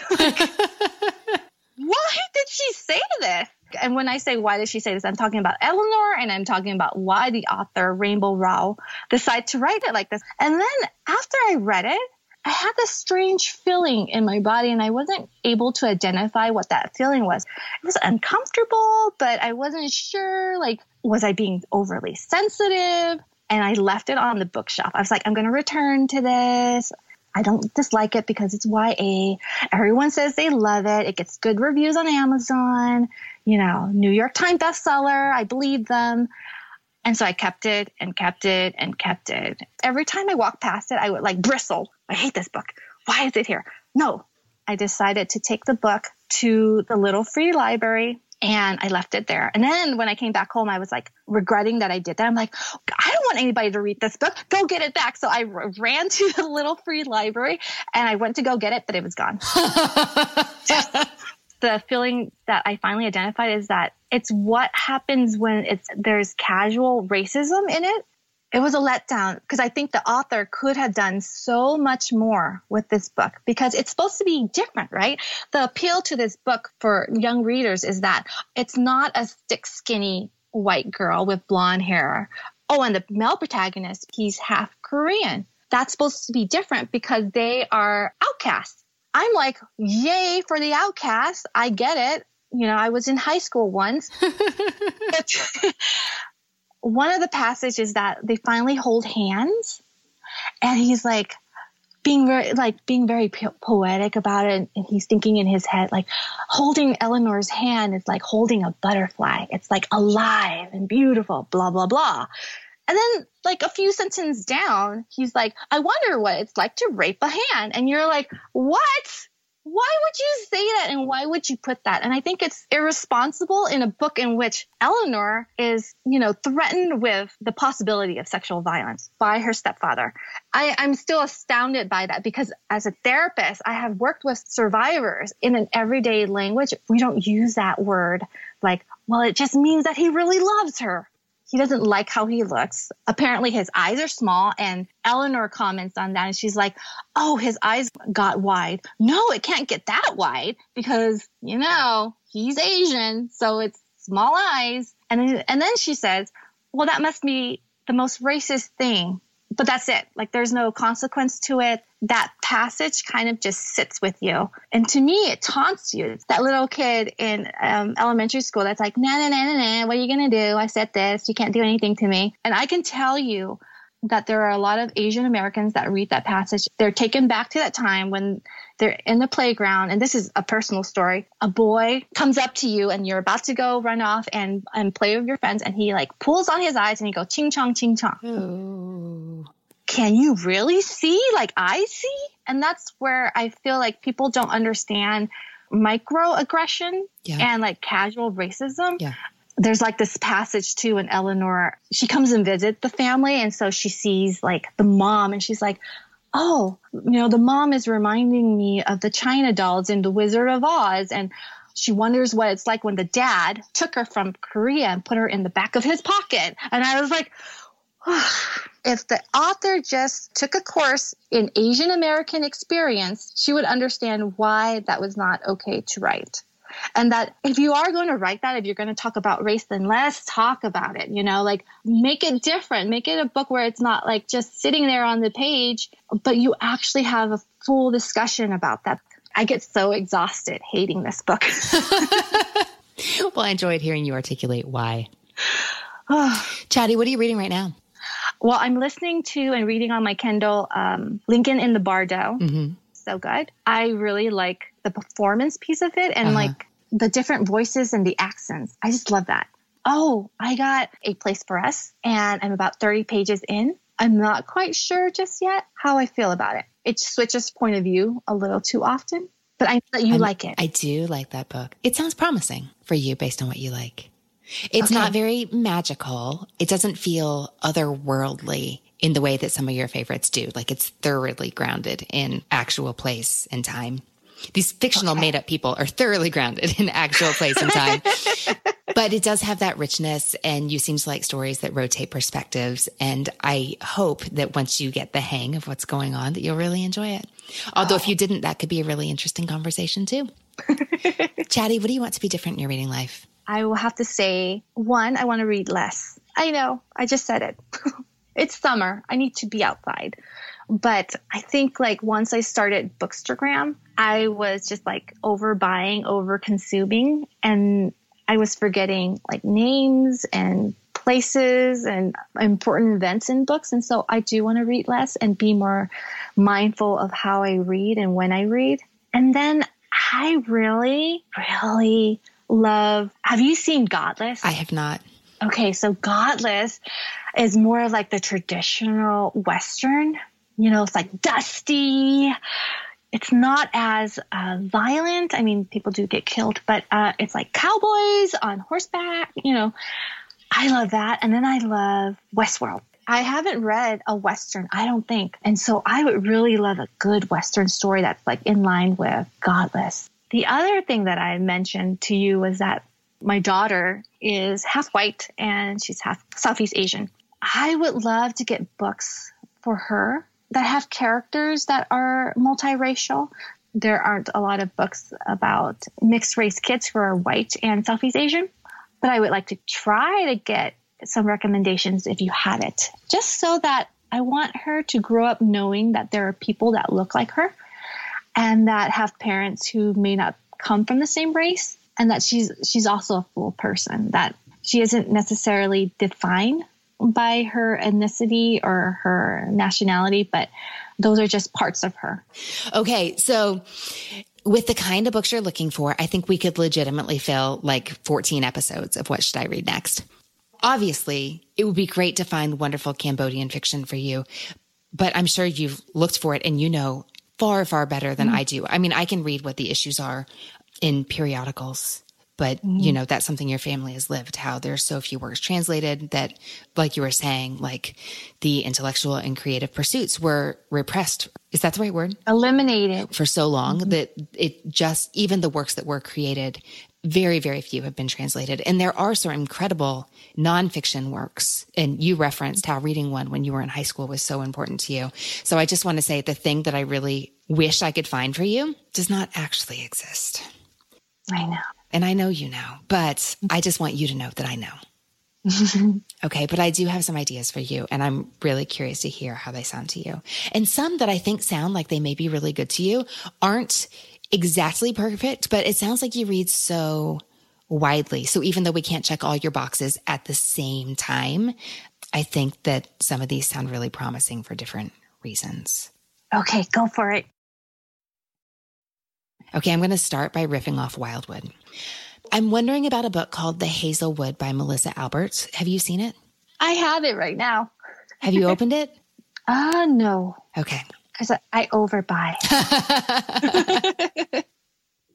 like, why did she say this? And when I say why did she say this, I'm talking about Eleanor and I'm talking about why the author, Rainbow Rowell, decided to write it like this. And then after I read it, I had this strange feeling in my body and I wasn't able to identify what that feeling was. It was uncomfortable, but I wasn't sure, like, was I being overly sensitive? And I left it on the bookshelf. I was like, I'm going to return to this. I don't dislike it because it's YA. Everyone says they love it. It gets good reviews on Amazon, you know, New York Times bestseller. I believe them. And so I kept it and kept it and kept it. Every time I walked past it, I would like bristle. I hate this book. Why is it here? No. I decided to take the book to the little free library and I left it there. And then when I came back home, I was like regretting that I did that. I'm like, I don't want anybody to read this book. Go get it back. So I ran to the little free library and I went to go get it, but it was gone. the feeling that I finally identified is that it's what happens when it's there's casual racism in it it was a letdown because I think the author could have done so much more with this book because it's supposed to be different, right? The appeal to this book for young readers is that it's not a thick, skinny white girl with blonde hair. Oh, and the male protagonist, he's half Korean. That's supposed to be different because they are outcasts. I'm like, yay for the outcasts. I get it. You know, I was in high school once. one of the passages that they finally hold hands and he's like being very like being very po- poetic about it and he's thinking in his head like holding eleanor's hand is like holding a butterfly it's like alive and beautiful blah blah blah and then like a few sentences down he's like i wonder what it's like to rape a hand and you're like what why would you say that and why would you put that? And I think it's irresponsible in a book in which Eleanor is, you know, threatened with the possibility of sexual violence by her stepfather. I, I'm still astounded by that because as a therapist, I have worked with survivors in an everyday language. We don't use that word like, well, it just means that he really loves her he doesn't like how he looks. Apparently, his eyes are small, and Eleanor comments on that, and she's like, "Oh, his eyes got wide. No, it can't get that wide because you know he's Asian, so it's small eyes." And then, and then she says, "Well, that must be the most racist thing." But that's it. Like, there's no consequence to it that passage kind of just sits with you. And to me, it taunts you. It's that little kid in um, elementary school that's like, nah, nah, nah, nah, nah, what are you going to do? I said this. You can't do anything to me. And I can tell you that there are a lot of Asian Americans that read that passage. They're taken back to that time when they're in the playground. And this is a personal story. A boy comes up to you and you're about to go run off and, and play with your friends. And he like pulls on his eyes and he goes, ching chong, ching chong. Ooh can you really see like I see? And that's where I feel like people don't understand microaggression yeah. and like casual racism. Yeah. There's like this passage too in Eleanor. She comes and visit the family, and so she sees like the mom, and she's like, "Oh, you know, the mom is reminding me of the China dolls in The Wizard of Oz," and she wonders what it's like when the dad took her from Korea and put her in the back of his pocket. And I was like, if the author just took a course in Asian American experience, she would understand why that was not okay to write. And that if you are going to write that, if you're going to talk about race, then let's talk about it. You know, like make it different. Make it a book where it's not like just sitting there on the page, but you actually have a full discussion about that. I get so exhausted hating this book. well, I enjoyed hearing you articulate why. Chatti, what are you reading right now? Well, I'm listening to and reading on my Kindle um, Lincoln in the Bardo. Mm-hmm. So good. I really like the performance piece of it and uh-huh. like the different voices and the accents. I just love that. Oh, I got a place for us and I'm about 30 pages in. I'm not quite sure just yet how I feel about it. It switches point of view a little too often, but I know that you I'm, like it. I do like that book. It sounds promising for you based on what you like. It's okay. not very magical. It doesn't feel otherworldly in the way that some of your favorites do. Like it's thoroughly grounded in actual place and time. These fictional okay. made up people are thoroughly grounded in actual place and time. but it does have that richness and you seem to like stories that rotate perspectives. And I hope that once you get the hang of what's going on, that you'll really enjoy it. Although oh. if you didn't, that could be a really interesting conversation too. Chatti, what do you want to be different in your reading life? I will have to say one, I want to read less. I know, I just said it. it's summer. I need to be outside. But I think like once I started Bookstagram, I was just like overbuying, over consuming, and I was forgetting like names and places and important events in books. And so I do want to read less and be more mindful of how I read and when I read. And then I really, really love. Have you seen Godless? I have not. Okay, so Godless is more of like the traditional Western. You know, it's like dusty. It's not as uh, violent. I mean, people do get killed, but uh, it's like cowboys on horseback. You know, I love that. And then I love Westworld. I haven't read a Western, I don't think. And so I would really love a good Western story that's like in line with Godless. The other thing that I mentioned to you was that my daughter is half white and she's half Southeast Asian. I would love to get books for her that have characters that are multiracial. There aren't a lot of books about mixed race kids who are white and Southeast Asian, but I would like to try to get some recommendations if you had it, just so that I want her to grow up knowing that there are people that look like her and that have parents who may not come from the same race and that she's she's also a full person that she isn't necessarily defined by her ethnicity or her nationality but those are just parts of her. Okay so with the kind of books you're looking for i think we could legitimately fill like 14 episodes of what should i read next. Obviously it would be great to find wonderful cambodian fiction for you but i'm sure you've looked for it and you know far, far better than mm. I do. I mean, I can read what the issues are in periodicals, but mm. you know, that's something your family has lived, how there's so few works translated that, like you were saying, like the intellectual and creative pursuits were repressed. Is that the right word? Eliminated. For so long mm-hmm. that it just, even the works that were created very, very few have been translated. And there are some incredible nonfiction works. And you referenced how reading one when you were in high school was so important to you. So I just want to say the thing that I really wish I could find for you does not actually exist. I know. And I know you know, but I just want you to know that I know. okay, but I do have some ideas for you, and I'm really curious to hear how they sound to you. And some that I think sound like they may be really good to you aren't exactly perfect, but it sounds like you read so widely. So even though we can't check all your boxes at the same time, I think that some of these sound really promising for different reasons. Okay, go for it. Okay, I'm going to start by riffing off Wildwood. I'm wondering about a book called The Hazel Wood by Melissa Alberts. Have you seen it? I have it right now. have you opened it? Uh, no. Okay because I overbuy.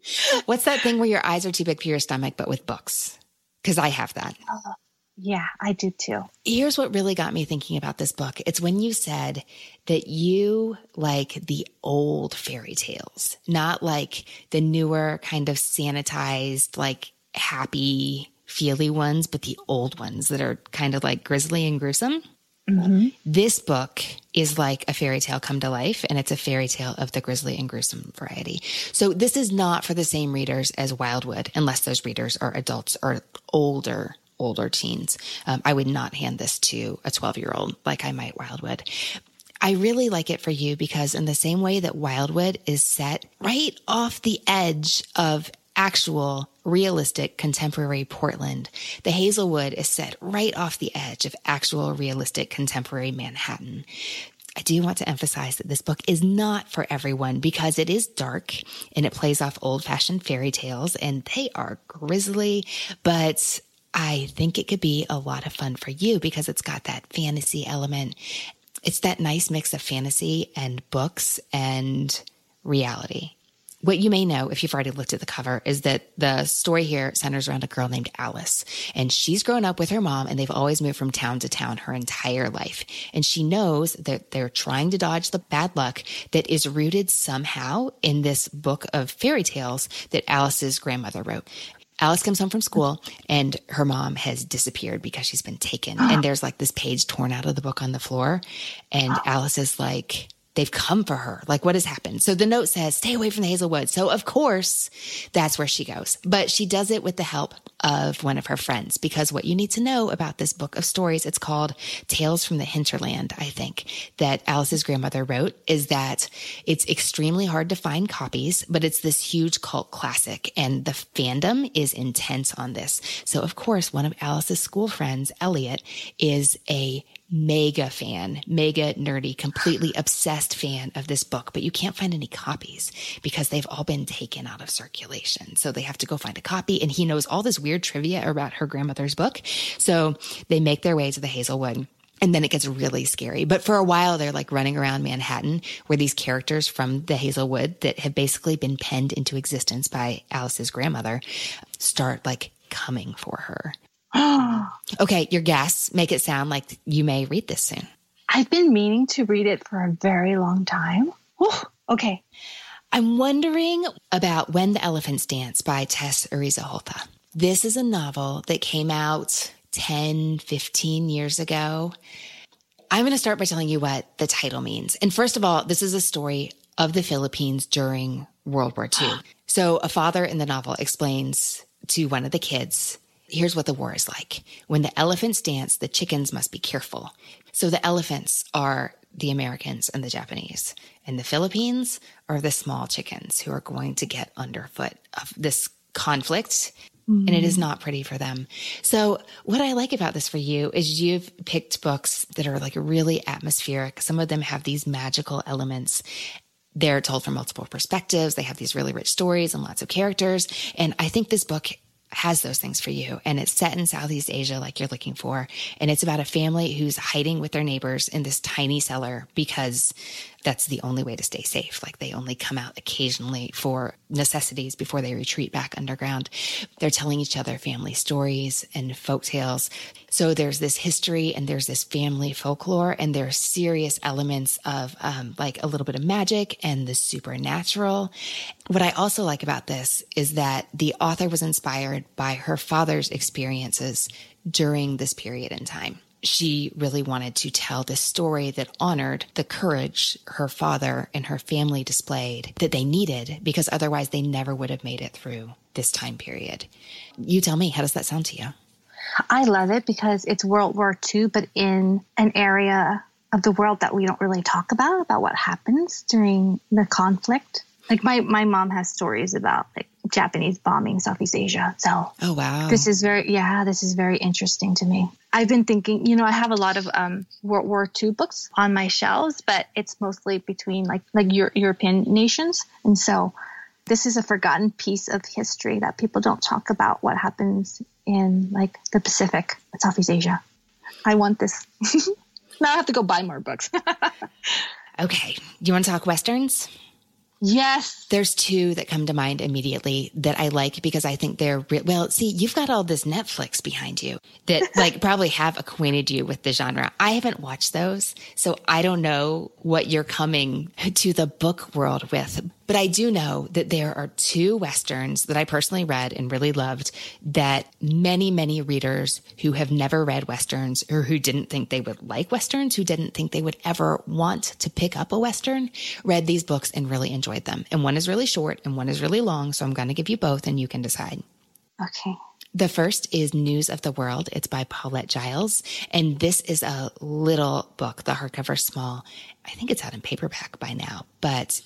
What's that thing where your eyes are too big for your stomach, but with books? Because I have that. Oh, yeah, I do too. Here's what really got me thinking about this book. It's when you said that you like the old fairy tales, not like the newer kind of sanitized, like happy, feely ones, but the old ones that are kind of like grisly and gruesome. Mm-hmm. This book is like a fairy tale come to life, and it's a fairy tale of the grisly and gruesome variety. So this is not for the same readers as Wildwood, unless those readers are adults or older, older teens. Um, I would not hand this to a 12 year old like I might Wildwood. I really like it for you because in the same way that Wildwood is set right off the edge of actual realistic contemporary Portland. The Hazelwood is set right off the edge of actual realistic contemporary Manhattan. I do want to emphasize that this book is not for everyone because it is dark and it plays off old fashioned fairy tales and they are grisly, but I think it could be a lot of fun for you because it's got that fantasy element. It's that nice mix of fantasy and books and reality. What you may know, if you've already looked at the cover, is that the story here centers around a girl named Alice. And she's grown up with her mom and they've always moved from town to town her entire life. And she knows that they're trying to dodge the bad luck that is rooted somehow in this book of fairy tales that Alice's grandmother wrote. Alice comes home from school and her mom has disappeared because she's been taken. And there's like this page torn out of the book on the floor. And Alice is like, they've come for her. Like what has happened? So the note says, stay away from the Hazelwood. So of course, that's where she goes. But she does it with the help of one of her friends because what you need to know about this book of stories, it's called Tales from the Hinterland, I think, that Alice's grandmother wrote is that it's extremely hard to find copies, but it's this huge cult classic and the fandom is intense on this. So of course, one of Alice's school friends, Elliot, is a mega fan, mega nerdy, completely obsessed fan of this book, but you can't find any copies because they've all been taken out of circulation. So they have to go find a copy. And he knows all this weird trivia about her grandmother's book. So they make their way to the Hazelwood. And then it gets really scary. But for a while, they're like running around Manhattan where these characters from the Hazelwood that have basically been penned into existence by Alice's grandmother start like coming for her. okay, your guess. Make it sound like you may read this soon. I've been meaning to read it for a very long time. Whew, okay. I'm wondering about When the Elephants Dance by Tess Uriza Holthe. This is a novel that came out 10, 15 years ago. I'm going to start by telling you what the title means. And first of all, this is a story of the Philippines during World War II. So a father in the novel explains to one of the kids Here's what the war is like. When the elephants dance, the chickens must be careful. So the elephants are the Americans and the Japanese, and the Philippines are the small chickens who are going to get underfoot of this conflict. Mm-hmm. And it is mm-hmm. not pretty for them. So, what I like about this for you is you've picked books that are like really atmospheric. Some of them have these magical elements they're told from multiple perspectives. They have these really rich stories and lots of characters. And I think this book has those things for you. And it's set in Southeast Asia, like you're looking for. And it's about a family who's hiding with their neighbors in this tiny cellar because that's the only way to stay safe. Like they only come out occasionally for necessities before they retreat back underground. They're telling each other family stories and folk tales. So there's this history and there's this family folklore and there are serious elements of um, like a little bit of magic and the supernatural. What I also like about this is that the author was inspired by her father's experiences during this period in time she really wanted to tell this story that honored the courage her father and her family displayed that they needed because otherwise they never would have made it through this time period. You tell me, how does that sound to you? I love it because it's World War II, but in an area of the world that we don't really talk about, about what happens during the conflict. Like my, my mom has stories about like Japanese bombing Southeast Asia. So, oh wow, this is very yeah, this is very interesting to me. I've been thinking, you know, I have a lot of um, World War II books on my shelves, but it's mostly between like like Euro- European nations, and so this is a forgotten piece of history that people don't talk about. What happens in like the Pacific, Southeast Asia? I want this. now I have to go buy more books. okay, do you want to talk westerns? Yes. There's two that come to mind immediately that I like because I think they're re- well, see, you've got all this Netflix behind you that like probably have acquainted you with the genre. I haven't watched those, so I don't know what you're coming to the book world with. But I do know that there are two Westerns that I personally read and really loved that many, many readers who have never read Westerns or who didn't think they would like Westerns, who didn't think they would ever want to pick up a Western, read these books and really enjoyed them. And one is really short and one is really long. So I'm going to give you both and you can decide. Okay. The first is News of the World. It's by Paulette Jiles. And this is a little book, the hardcover small. I think it's out in paperback by now, but.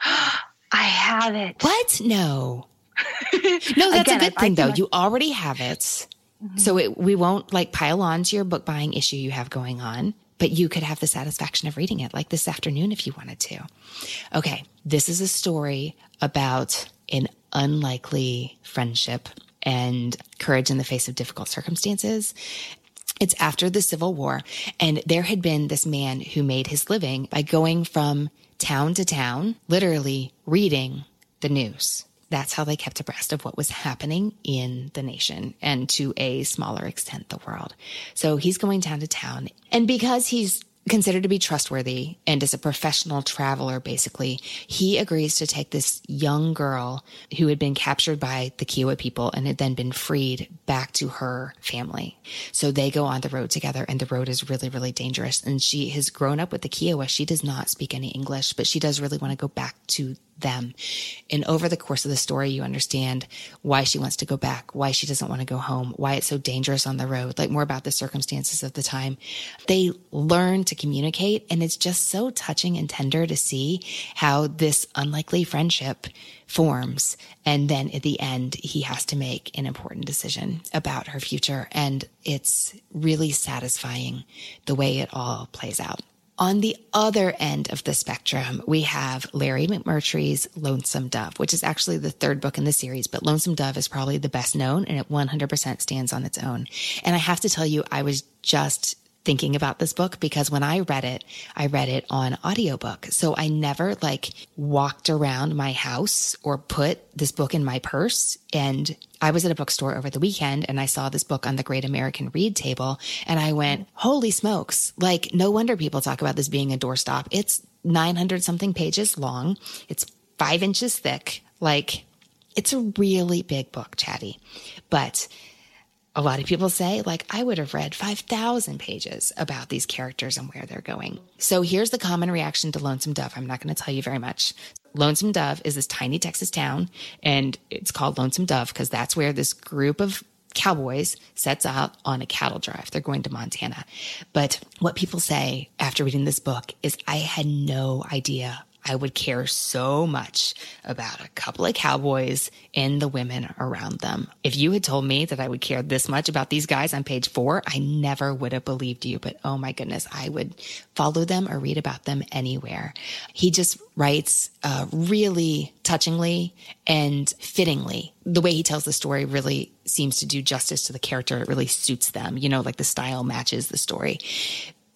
I have it. What? No. no, that's Again, a good thing though. You already have it. Mm-hmm. So it, we won't like pile on to your book buying issue you have going on, but you could have the satisfaction of reading it like this afternoon if you wanted to. Okay. This is a story about an unlikely friendship and courage in the face of difficult circumstances. It's after the Civil War, and there had been this man who made his living by going from town to town, literally reading the news. That's how they kept abreast of what was happening in the nation and to a smaller extent, the world. So he's going town to town. And because he's considered to be trustworthy and as a professional traveler, basically, he agrees to take this young girl who had been captured by the Kiowa people and had then been freed back to her family. So they go on the road together and the road is really, really dangerous. And she has grown up with the Kiowa. She does not speak any English, but she does really want to go back to them. And over the course of the story, you understand why she wants to go back, why she doesn't want to go home, why it's so dangerous on the road, like more about the circumstances of the time. They learn to communicate, and it's just so touching and tender to see how this unlikely friendship forms. And then at the end, he has to make an important decision about her future. And it's really satisfying the way it all plays out. On the other end of the spectrum, we have Larry McMurtry's Lonesome Dove, which is actually the third book in the series, but Lonesome Dove is probably the best known and it 100% stands on its own. And I have to tell you, I was just thinking about this book because when I read it, I read it on audiobook. So I never like walked around my house or put this book in my purse. And I was at a bookstore over the weekend and I saw this book on the Great American Read table and I went, holy smokes. Like no wonder people talk about this being a doorstop. It's 900 something pages long. It's five inches thick. Like it's a really big book, Chatti, but a lot of people say, like, I would have read 5,000 pages about these characters and where they're going. So here's the common reaction to Lonesome Dove. I'm not going to tell you very much. Lonesome Dove is this tiny Texas town, and it's called Lonesome Dove because that's where this group of cowboys sets out on a cattle drive. They're going to Montana. But what people say after reading this book is, I had no idea I would care so much about a couple of cowboys and the women around them. If you had told me that I would care this much about these guys on page four, I never would have believed you. But oh my goodness, I would follow them or read about them anywhere. He just writes uh, really touchingly and fittingly. The way he tells the story really seems to do justice to the character. It really suits them. You know, like the style matches the story.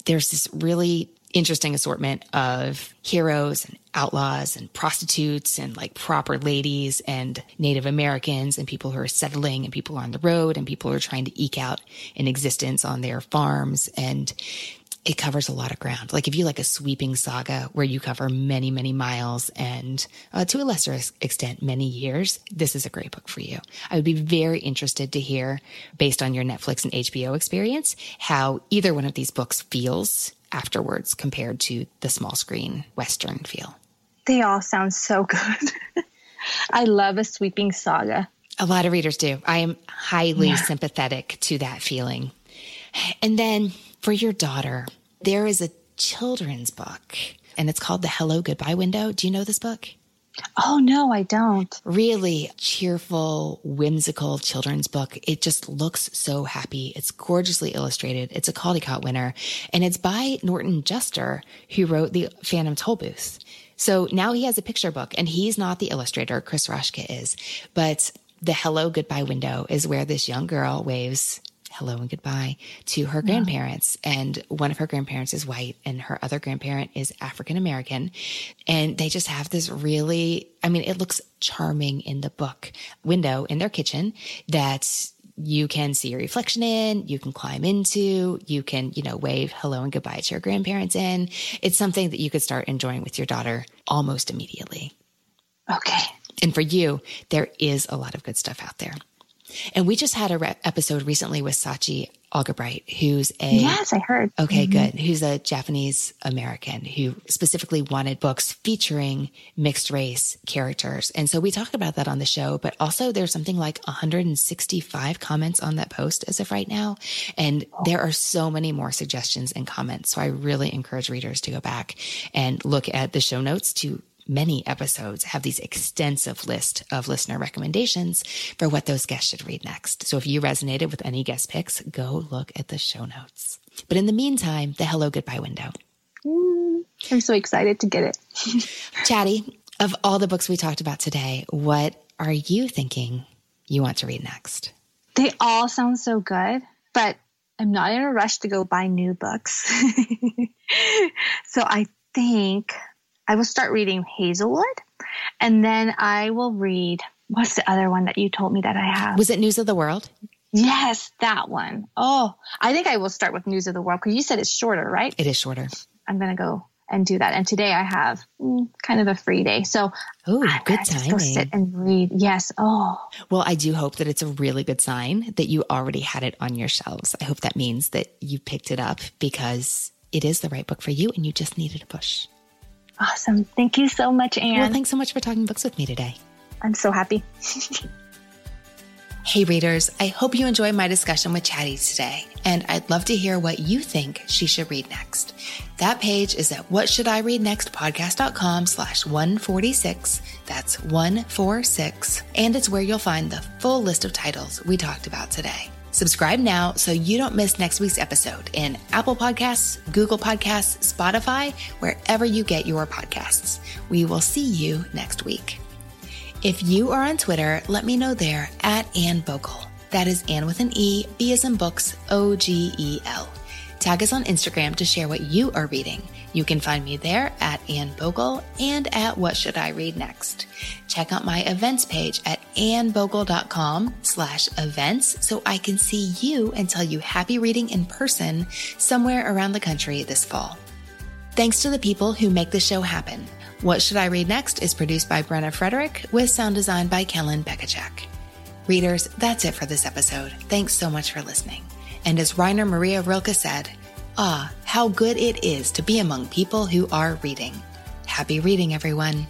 There's this really interesting assortment of heroes and outlaws and prostitutes and like proper ladies and Native Americans and people who are settling and people on the road and people who are trying to eke out an existence on their farms. And it covers a lot of ground. Like if you like a sweeping saga where you cover many, many miles and uh, to a lesser extent, many years, this is a great book for you. I would be very interested to hear, based on your Netflix and HBO experience, how either one of these books feels afterwards compared to the small screen Western feel? They all sound so good. I love a sweeping saga. A lot of readers do. I am highly yeah. sympathetic to that feeling. And then for your daughter, there is a children's book and it's called The Hello Goodbye Window. Do you know this book? Oh, no, I don't. Really cheerful, whimsical children's book. It just looks so happy. It's gorgeously illustrated. It's a Caldecott winner, and it's by Norton Juster, who wrote The Phantom Tollbooth. So now he has a picture book, and he's not the illustrator. Chris Raschka is. But the hello goodbye window is where this young girl waves hello and goodbye to her grandparents. And one of her grandparents is white and her other grandparent is African American. And they just have this really, I mean, it looks charming in the book window in their kitchen that you can see your reflection in, you can climb into, you can, you know, wave hello and goodbye to your grandparents in. It's something that you could start enjoying with your daughter almost immediately. Okay. And for you, there is a lot of good stuff out there. And we just had a re- episode recently with Sachi Argabright, who's a yes, I heard. Okay, mm-hmm. good. Who's a Japanese American who specifically wanted books featuring mixed race characters, and so we talk about that on the show. But also, there's something like 165 comments on that post as of right now, and oh. there are so many more suggestions and comments. So I really encourage readers to go back and look at the show notes to many episodes have these extensive list of listener recommendations for what those guests should read next. So if you resonated with any guest picks, go look at the show notes. But in the meantime, the hello goodbye window. Mm, I'm so excited to get it. Chatti, of all the books we talked about today, what are you thinking you want to read next? They all sound so good, but I'm not in a rush to go buy new books. so I think I will start reading Hazelwood, and then I will read what's the other one that you told me that I have? Was it News of the World? Yes, that one. Oh, I think I will start with News of the World because you said it's shorter, right? It is shorter. I'm gonna go and do that. And today I have mm, kind of a free day, so oh, good timing. Go sit and read. Yes. Oh. Well, I do hope that it's a really good sign that you already had it on your shelves. I hope that means that you picked it up because it is the right book for you, and you just needed a push. Awesome. Thank you so much, Anne. Well, thanks so much for talking books with me today. I'm so happy. hey, readers. I hope you enjoyed my discussion with Chatti today, and I'd love to hear what you think she should read next. That page is at whatshouldireadnextpodcast.com slash 146. That's 146. And it's where you'll find the full list of titles we talked about today. Subscribe now so you don't miss next week's episode in Apple Podcasts, Google Podcasts, Spotify, wherever you get your podcasts. We will see you next week. If you are on Twitter, let me know there at Anne Bogel. That is Ann with an E, B as in books, O G E L. Tag us on Instagram to share what you are reading. You can find me there at Anne Bogel and at What Should I Read Next. Check out my events page at annebogel.com slash events so I can see you and tell you happy reading in person somewhere around the country this fall. Thanks to the people who make the show happen. What Should I Read Next is produced by Brenna Frederick with sound design by Kellen Bekacek. Readers, that's it for this episode. Thanks so much for listening. And as Rainer Maria Rilke said, ah, how good it is to be among people who are reading. Happy reading, everyone.